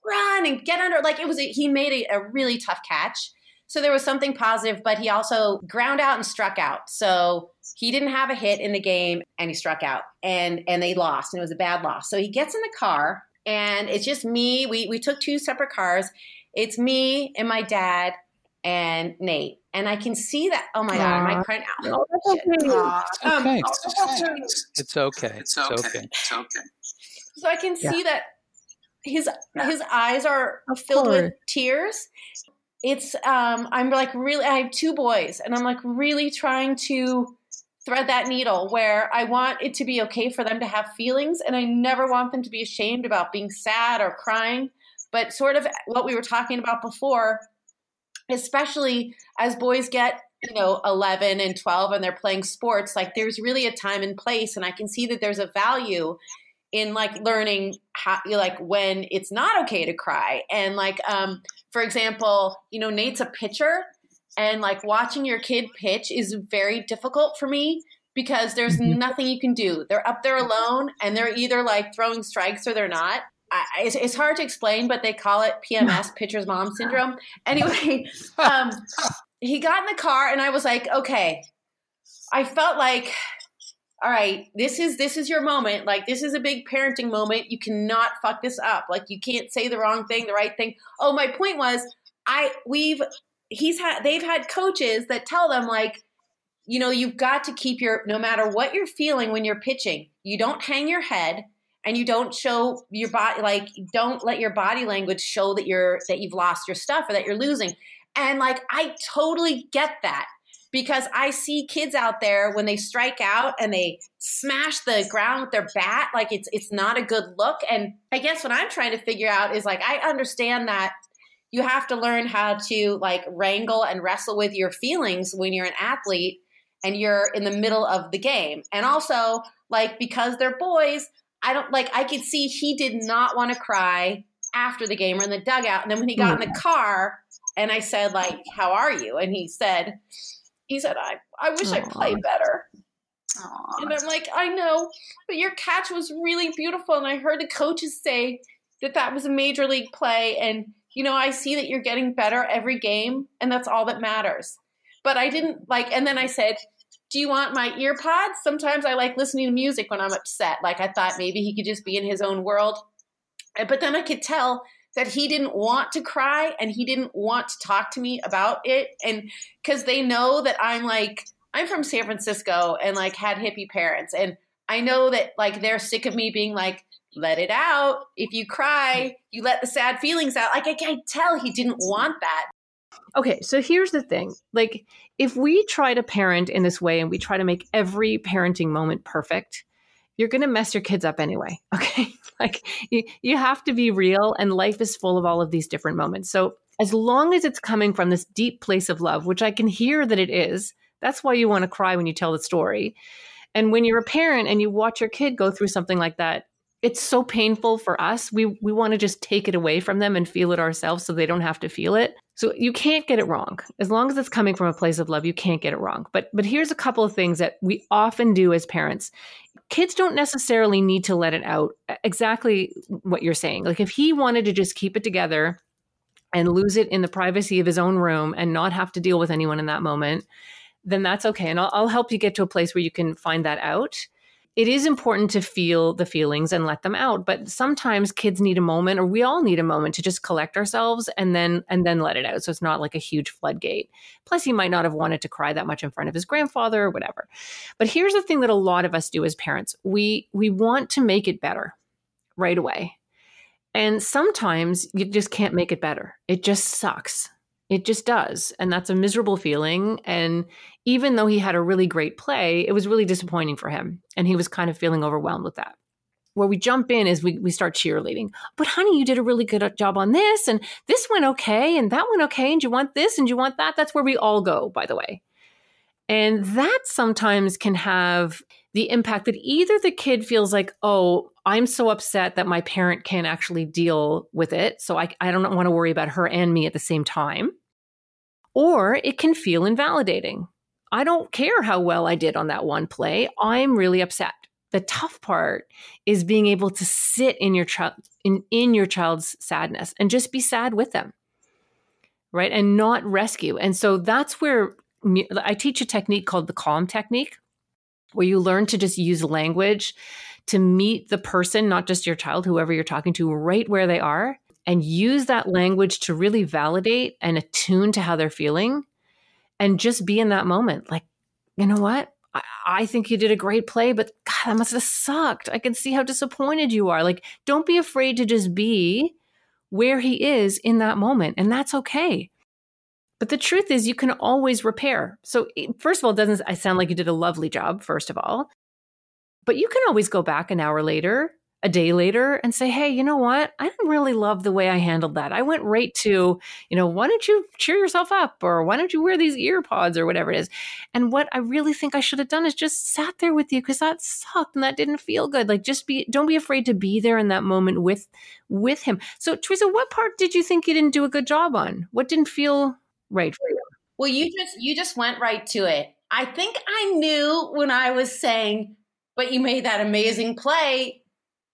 run and get under. Like it was, a, he made a, a really tough catch. So there was something positive, but he also ground out and struck out. So he didn't have a hit in the game and he struck out and and they lost and it was a bad loss. So he gets in the car and it's just me. We we took two separate cars. It's me and my dad and Nate. And I can see that. Oh my Aww. God, am I crying out? Oh, okay. It's, um, okay. it's okay. It's okay. It's okay. So I can yeah. see that his yeah. his eyes are of filled course. with tears it's um i'm like really i have two boys and i'm like really trying to thread that needle where i want it to be okay for them to have feelings and i never want them to be ashamed about being sad or crying but sort of what we were talking about before especially as boys get you know 11 and 12 and they're playing sports like there's really a time and place and i can see that there's a value in like learning how like when it's not okay to cry. And like um for example you know nate's a pitcher and like watching your kid pitch is very difficult for me because there's mm-hmm. nothing you can do. They're up there alone and they're either like throwing strikes or they're not I, it's, it's, hard to explain but they call it pms pitcher's mom syndrome anyway um he got in the car and i was like okay i felt like all right, this is this is your moment. Like this is a big parenting moment. You cannot fuck this up. Like you can't say the wrong thing, the right thing. Oh, my point was I we've he's had they've had coaches that tell them like you know, you've got to keep your no matter what you're feeling when you're pitching, you don't hang your head and you don't show your body like don't let your body language show that you're that you've lost your stuff or that you're losing. And like I totally get that because I see kids out there when they strike out and they smash the ground with their bat like it's it's not a good look and I guess what I'm trying to figure out is like I understand that you have to learn how to like wrangle and wrestle with your feelings when you're an athlete and you're in the middle of the game. And also like because they're boys, I don't like I could see he did not want to cry after the game or in the dugout and then when he got in the mm-hmm. car and I said like how are you and he said he said, I, I wish Aww. I played better. Aww. And I'm like, I know, but your catch was really beautiful. And I heard the coaches say that that was a major league play. And, you know, I see that you're getting better every game, and that's all that matters. But I didn't like, and then I said, do you want my AirPods? Sometimes I like listening to music when I'm upset. Like I thought maybe he could just be in his own world. Uh, but then I could tell that he didn't want to cry and he didn't want to talk to me about it and because they know that i'm like i'm from san francisco and like had hippie parents and i know that like they're sick of me being like let it out if you cry you let the sad feelings out like i can tell he didn't want that okay so here's the thing like if we try to parent in this way and we try to make every parenting moment perfect you're going to mess your kids up anyway. Okay. like you, you have to be real, and life is full of all of these different moments. So, as long as it's coming from this deep place of love, which I can hear that it is, that's why you want to cry when you tell the story. And when you're a parent and you watch your kid go through something like that, it's so painful for us. We we want to just take it away from them and feel it ourselves so they don't have to feel it. So you can't get it wrong. As long as it's coming from a place of love, you can't get it wrong. But but here's a couple of things that we often do as parents. Kids don't necessarily need to let it out. Exactly what you're saying. Like if he wanted to just keep it together and lose it in the privacy of his own room and not have to deal with anyone in that moment, then that's okay. And I'll, I'll help you get to a place where you can find that out it is important to feel the feelings and let them out but sometimes kids need a moment or we all need a moment to just collect ourselves and then and then let it out. So it's not like a huge floodgate. Plus he might not have wanted to cry that much in front of his grandfather or whatever. But here's the thing that a lot of us do as parents. We we want to make it better right away. And sometimes you just can't make it better. It just sucks. It just does. And that's a miserable feeling. And even though he had a really great play, it was really disappointing for him. And he was kind of feeling overwhelmed with that. Where we jump in is we, we start cheerleading. But honey, you did a really good uh, job on this. And this went okay. And that went okay. And you want this and you want that. That's where we all go, by the way. And that sometimes can have the impact that either the kid feels like, oh, I'm so upset that my parent can't actually deal with it. So I, I don't want to worry about her and me at the same time. Or it can feel invalidating. I don't care how well I did on that one play. I'm really upset. The tough part is being able to sit in your child in, in your child's sadness and just be sad with them. Right? And not rescue. And so that's where I teach a technique called the calm technique, where you learn to just use language to meet the person, not just your child, whoever you're talking to, right where they are, and use that language to really validate and attune to how they're feeling and just be in that moment. Like, you know what? I, I think you did a great play, but God, that must have sucked. I can see how disappointed you are. Like, don't be afraid to just be where he is in that moment. And that's okay. But the truth is, you can always repair. So, first of all, it doesn't I sound like you did a lovely job, first of all. But you can always go back an hour later a day later and say, hey, you know what? I didn't really love the way I handled that. I went right to, you know, why don't you cheer yourself up or why don't you wear these AirPods or whatever it is? And what I really think I should have done is just sat there with you because that sucked and that didn't feel good. Like just be don't be afraid to be there in that moment with with him. So Teresa, what part did you think you didn't do a good job on? What didn't feel right for you? Well, you just you just went right to it. I think I knew when I was saying, but you made that amazing play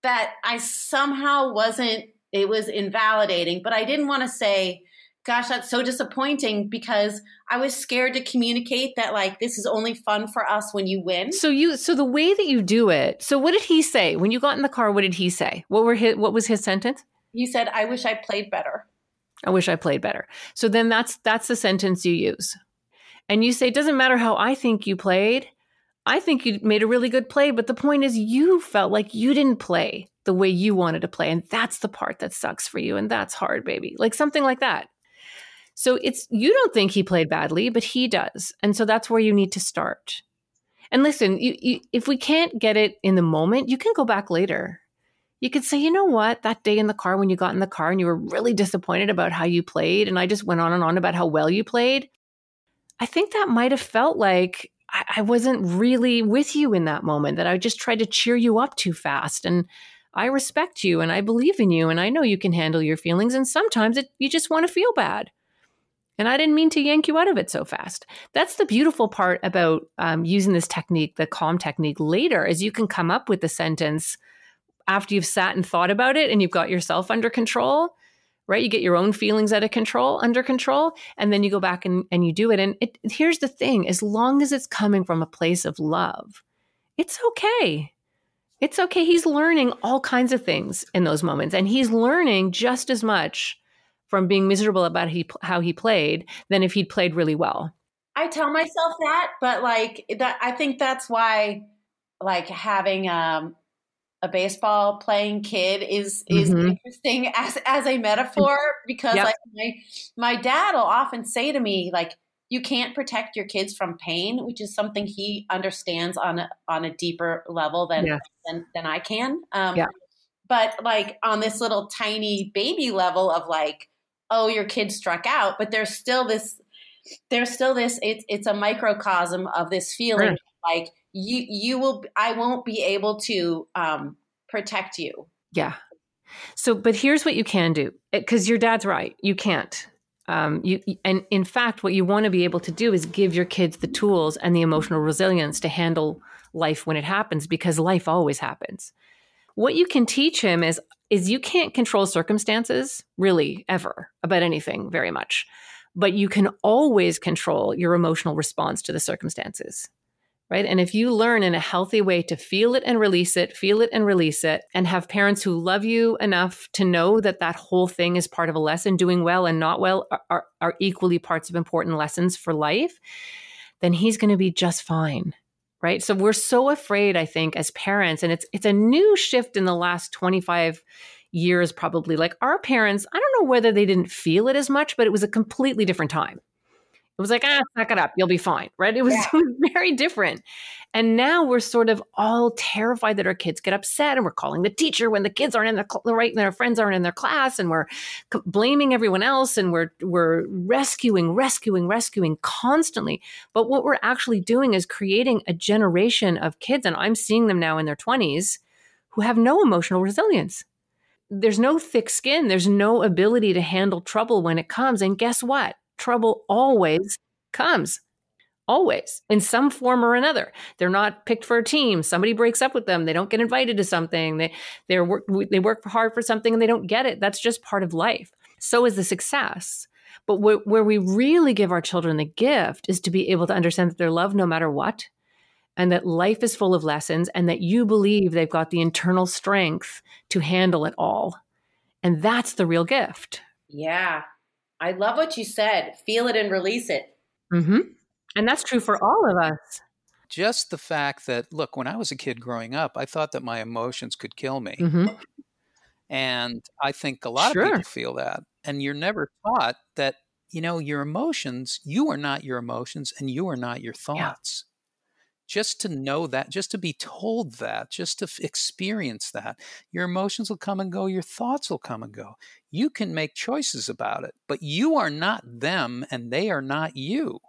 that I somehow wasn't, it was invalidating, but I didn't want to say, gosh, that's so disappointing because I was scared to communicate that like this is only fun for us when you win. So you so the way that you do it. So what did he say when you got in the car? What did he say? What were his what was his sentence? He said, "I wish I played better." I wish I played better. So then that's that's the sentence you use. And you say, it doesn't matter how I think you played. I think you made a really good play, but the point is you felt like you didn't play the way you wanted to play. And that's the part that sucks for you. And that's hard, baby. Like something like that. So it's, you don't think he played badly, but he does. And so that's where you need to start. And listen, you, you, if we can't get it in the moment, you can go back later. You could say, you know what, that day in the car when you got in the car and you were really disappointed about how you played, and I just went on and on about how well you played. I think that might have felt like I, I wasn't really with you in that moment, that I just tried to cheer you up too fast. And I respect you and I believe in you and I know you can handle your feelings. And sometimes it, you just want to feel bad. And I didn't mean to yank you out of it so fast. That's the beautiful part about um, using this technique, the calm technique later, is you can come up with the sentence after you've sat and thought about it and you've got yourself under control right? You get your own feelings out of control, under control, and then you go back and, and you do it. And it, here's the thing as long as it's coming from a place of love, it's okay. It's okay. He's learning all kinds of things in those moments, and he's learning just as much from being miserable about he, how he played than if he'd played really well. I tell myself that, but like that, I think that's why, like having um, a baseball playing kid is is mm-hmm. interesting as as a metaphor because yep. like my my dad will often say to me like you can't protect your kids from pain which is something he understands on a, on a deeper level than yeah. than, than I can um yeah. but like on this little tiny baby level of like oh your kid struck out but there's still this there's still this it's it's a microcosm of this feeling right. like you you will I won't be able to um, protect you. Yeah. So, but here's what you can do because your dad's right. You can't. Um, you and in fact, what you want to be able to do is give your kids the tools and the emotional resilience to handle life when it happens because life always happens. What you can teach him is is you can't control circumstances really ever about anything very much, but you can always control your emotional response to the circumstances right? And if you learn in a healthy way to feel it and release it, feel it and release it, and have parents who love you enough to know that that whole thing is part of a lesson, doing well and not well are, are equally parts of important lessons for life, then he's going to be just fine. Right. So we're so afraid, I think, as parents, and it's it's a new shift in the last 25 years, probably. Like our parents, I don't know whether they didn't feel it as much, but it was a completely different time it was like, ah, suck it up. You'll be fine. Right. It was yeah. very different. And now we're sort of all terrified that our kids get upset and we're calling the teacher when the kids aren't in the cl- right and their friends aren't in their class and we're c- blaming everyone else and we're we're rescuing, rescuing, rescuing constantly. But what we're actually doing is creating a generation of kids, and I'm seeing them now in their 20s who have no emotional resilience. There's no thick skin. There's no ability to handle trouble when it comes. And guess what? Trouble always comes. always in some form or another. They're not picked for a team. Somebody breaks up with them. They don't get invited to something. They they work they work hard for something and they don't get it. That's just part of life. So is the success. But wh- where we really give our children the gift is to be able to understand that they're loved no matter what, and that life is full of lessons, and that you believe they've got the internal strength to handle it all. And that's the real gift. Yeah. I love what you said. Feel it and release it. Mm-hmm. And that's true for all of us. Just the fact that, look, when I was a kid growing up, I thought that my emotions could kill me. Mm-hmm. And I think a lot Sure. of people feel that. And you're never taught that, you know, your emotions, you are not your emotions and you are not your thoughts. Just to know that, just to be told that, just to f- experience that, your emotions will come and go, your thoughts will come and go. You can make choices about it, but you are not them and they are not you.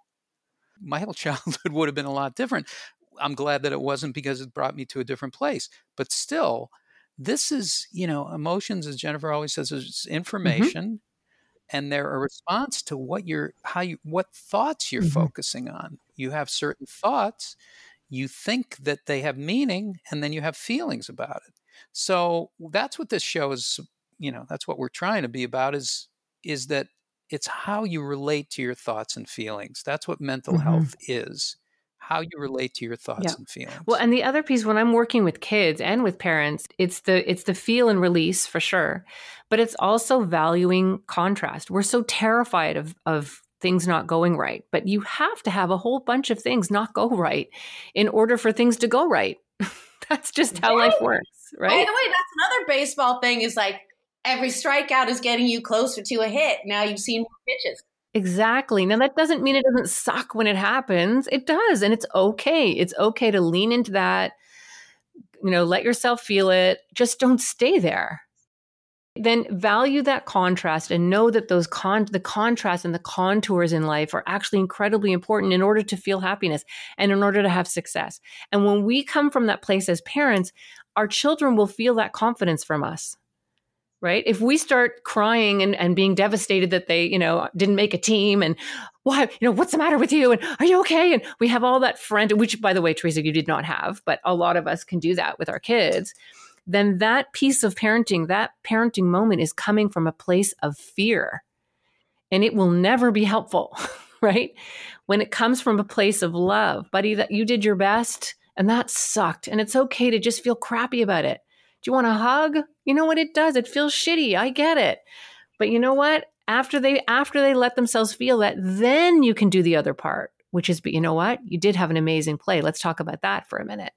My whole childhood would have been a lot different. I'm glad that it wasn't because it brought me to a different place. But still, this is, you know, emotions, as Jennifer always says, is information and they're a response to what you're how you what thoughts you're Mhm. focusing on. You have certain thoughts, you think that they have meaning, and then you have feelings about it. So that's what this show is, you know, that's what we're trying to be about is is that it's how you relate to your thoughts and feelings. That's what mental Mhm. health is. How you relate to your thoughts Yeah. and feelings. Well, and the other piece when I'm working with kids and with parents, it's the it's the feel and release for sure, but it's also valuing contrast. We're so terrified of of things not going right, but you have to have a whole bunch of things not go right in order for things to go right. That's just how life works, right? By the way, that's another baseball thing is like every strikeout is getting you closer to a hit. Now you've seen more pitches. Exactly. Now that doesn't mean it doesn't suck when it happens. It does, and it's okay. It's okay to lean into that. You know, let yourself feel it. Just don't stay there. Then value that contrast and know that those con the contrast and the contours in life are actually incredibly important in order to feel happiness and in order to have success. And when we come from that place as parents, our children will feel that confidence from us right? If we start crying and, and being devastated that they you know didn't make a team and why you know what's the matter with you? And are you okay? And we have all that friend which by the way teresa you did not have but a lot of us can do that with our kids then that piece of parenting that parenting moment is coming from a place of fear and it will never be helpful right when it comes from a place of love buddy that you did your best and that sucked and it's okay to just feel crappy about it do you want a hug? You know what it does? It feels shitty. I get it. But you know what? After they after they let themselves feel that, then you can do the other part, which is but you know what? You did have an amazing play. Let's talk about that for a minute.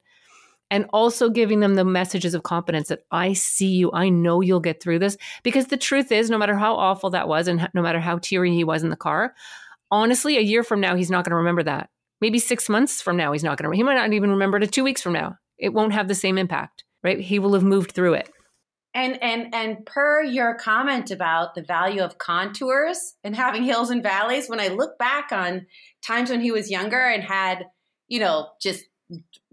And also giving them the messages of confidence that I see you. I know you'll get through this. Because the truth is, no matter how awful that was and no matter how teary he was in the car, honestly, a year from now, he's not going to remember that. Maybe six months from now, he's not going to. He might not even remember it two weeks from now. It won't have the same impact, right? He will have moved through it. And and and per your comment about the value of contours and having hills and valleys, when I look back on times when he was younger and had, you know, just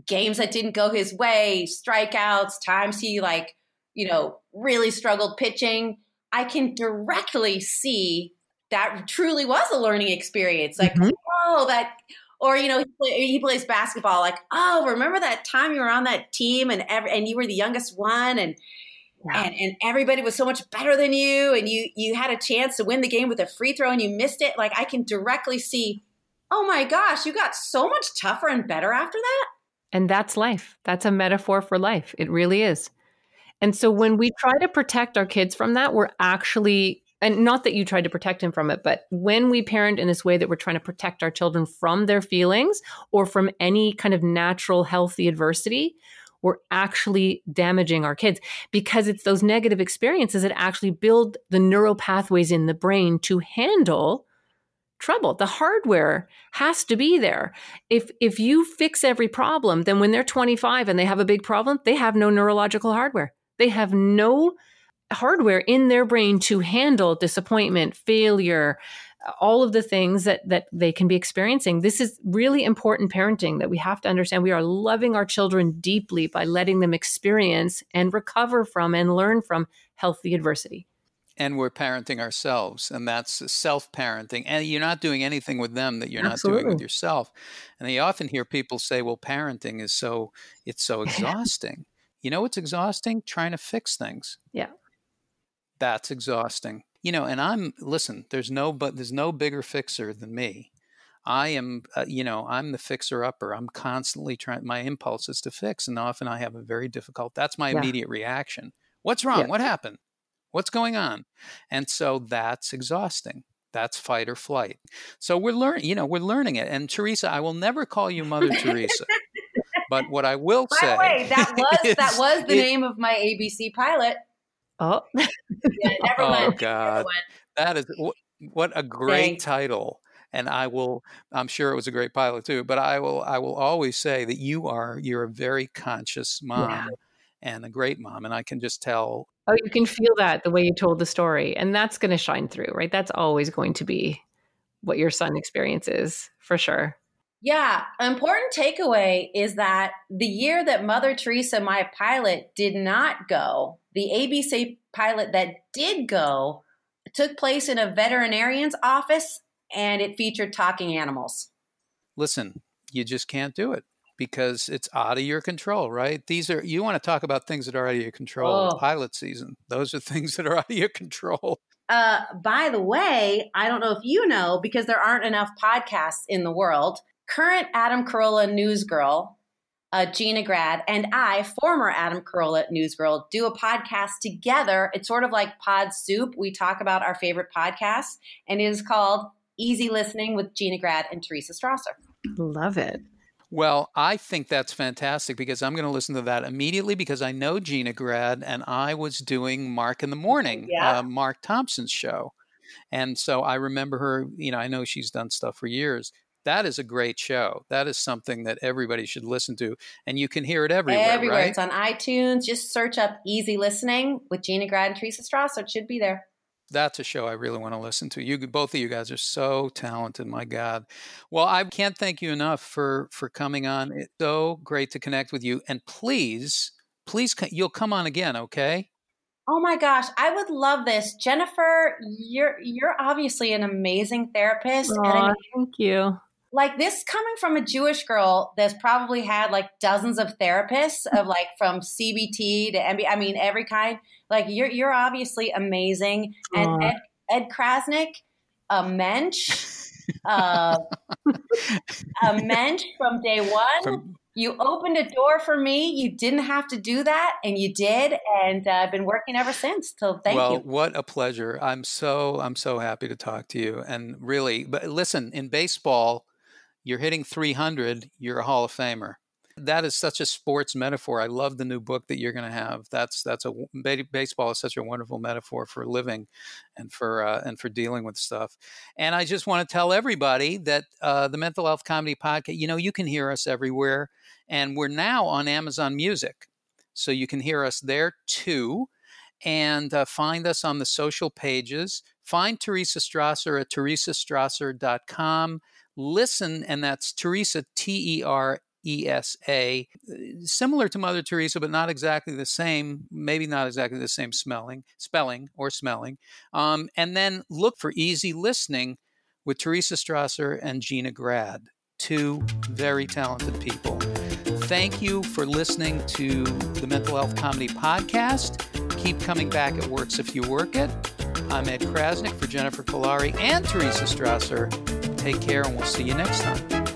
games that didn't go his way, strikeouts, times he like, you know, really struggled pitching, I can directly see that truly was a learning experience. Like, Mhm. oh, that or you know he, play, he plays basketball like oh remember that time you were on that team and every, and you were the youngest one and Yeah. and and everybody was so much better than you and you you had a chance to win the game with a free throw and you missed it like i can directly see oh my gosh you got so much tougher and better after that And that's life. That's a metaphor for life. It really is. And so when we try to protect our kids from that, we're actually, and not that you tried to protect him from it, but when we parent in this way that we're trying to protect our children from their feelings or from any kind of natural, healthy adversity, we're actually damaging our kids because it's those negative experiences that actually build the neural pathways in the brain to handle trouble. The hardware has to be there. If if you fix every problem then when they're 25 and they have a big problem they have no neurological hardware. They have no hardware in their brain to handle disappointment failure all of the things that that they can be experiencing. This is really important parenting that we have to understand. We are loving our children deeply by letting them experience and recover from and learn from healthy adversity and we're parenting ourselves and that's self-parenting and you're not doing anything with them that you're Absolutely. not doing with yourself and you often hear people say well parenting is so it's so exhausting. You know what's exhausting? Trying to fix things. Yeah. that's exhausting. You know and i'm listen there's no but there's no bigger fixer than me. I am uh, you know i'm the fixer upper. I'm constantly trying my impulse is to fix and often i have a very difficult that's my Yeah. immediate reaction. What's wrong? Yeah. what happened what's going on and so that's exhausting that's fight or flight so we're learning you know we're learning it and teresa i will never call you mother teresa but what i will By say, way, that was that is was the it- name of my ABC pilot. Oh, Yeah, never Oh, mind. God. Never. That is what a great Thanks. title. And I will I'm sure it was a great pilot too, but I will I will always say that you are you're a very conscious mom Yeah. And a great mom and I can just tell oh, you can feel that the way you told the story, and that's going to shine through, right? That's always going to be what your son experiences for sure. Yeah, important takeaway is that the year that Mother Teresa, my pilot, did not go, the ABC pilot that did go took place in a veterinarian's office and it featured talking animals. listen, you just can't do it because it's out of your control, right? These are you want to talk about things that are out of your control. Oh. Pilot season. Those are things that are out of your control. Uh, by the way, I don't know if you know because there aren't enough podcasts in the world. Current Adam Carolla news girl, uh, Gina Grad, and I, former Adam Carolla news girl, do a podcast together. It's sort of like Pod Soup. We talk about our favorite podcasts, and it is called Easy Listening with Gina Grad and Teresa Strasser. Love it. Well, I think that's fantastic because I'm going to listen to that immediately because I know Gina Grad and I was doing Mark in the Morning, Yeah. uh, Mark Thompson's show. And so I remember her, you know, I know she's done stuff for years. That is a great show. That is something that everybody should listen to. And you can hear it everywhere, Everywhere. right? It's on iTunes. Just search up Easy Listening with Gina Grad and Teresa Strasser. It should be there. That's a show I really want to listen to. You both of you guys are so talented, my God. Well, I can't thank you enough for for coming on. It's so great to connect with you. And please, please you'll come on again, okay? Oh my gosh, I would love this. Jennifer, you're you're obviously an amazing therapist. and I thank you. Like this coming from a Jewish girl that's probably had like dozens of therapists of like from CBT to MB, I mean every kind. Like you're you're obviously amazing. And. Ed, Ed Crasnick, a mensch, uh, a mensch from day one. From, you opened a door for me. You didn't have to do that, and you did, and uh, I've been working ever since. So thank well, you. what a pleasure. I'm so I'm so happy to talk to you. And really, but listen, in baseball, you're hitting 300, you're a Hall of Famer. That is such a sports metaphor. I love the new book that you're going to have. That's that's a baseball is such a wonderful metaphor for living, and for uh, and for dealing with stuff. And I just want to tell everybody that uh, the Mental Health Comedy Podcast. You know, you can hear us everywhere, and we're now on Amazon Music, so you can hear us there too. And uh, find us on the social pages. Find Teresa Strasser at teresastrasser.com. Listen, and that's Teresa T E R E S A, similar to Mother Teresa, but not exactly the same. Maybe not exactly the same smelling, spelling or smelling. Um, and then look for Easy Listening with Teresa Strasser and Gina Grad, two very talented people. Thank you for listening to the Mental Health Comedy Podcast. Keep coming back. It works if you work it. I'm Ed Crasnick for Jennifer Kolari and Teresa Strasser. Take care, and we'll see you next time.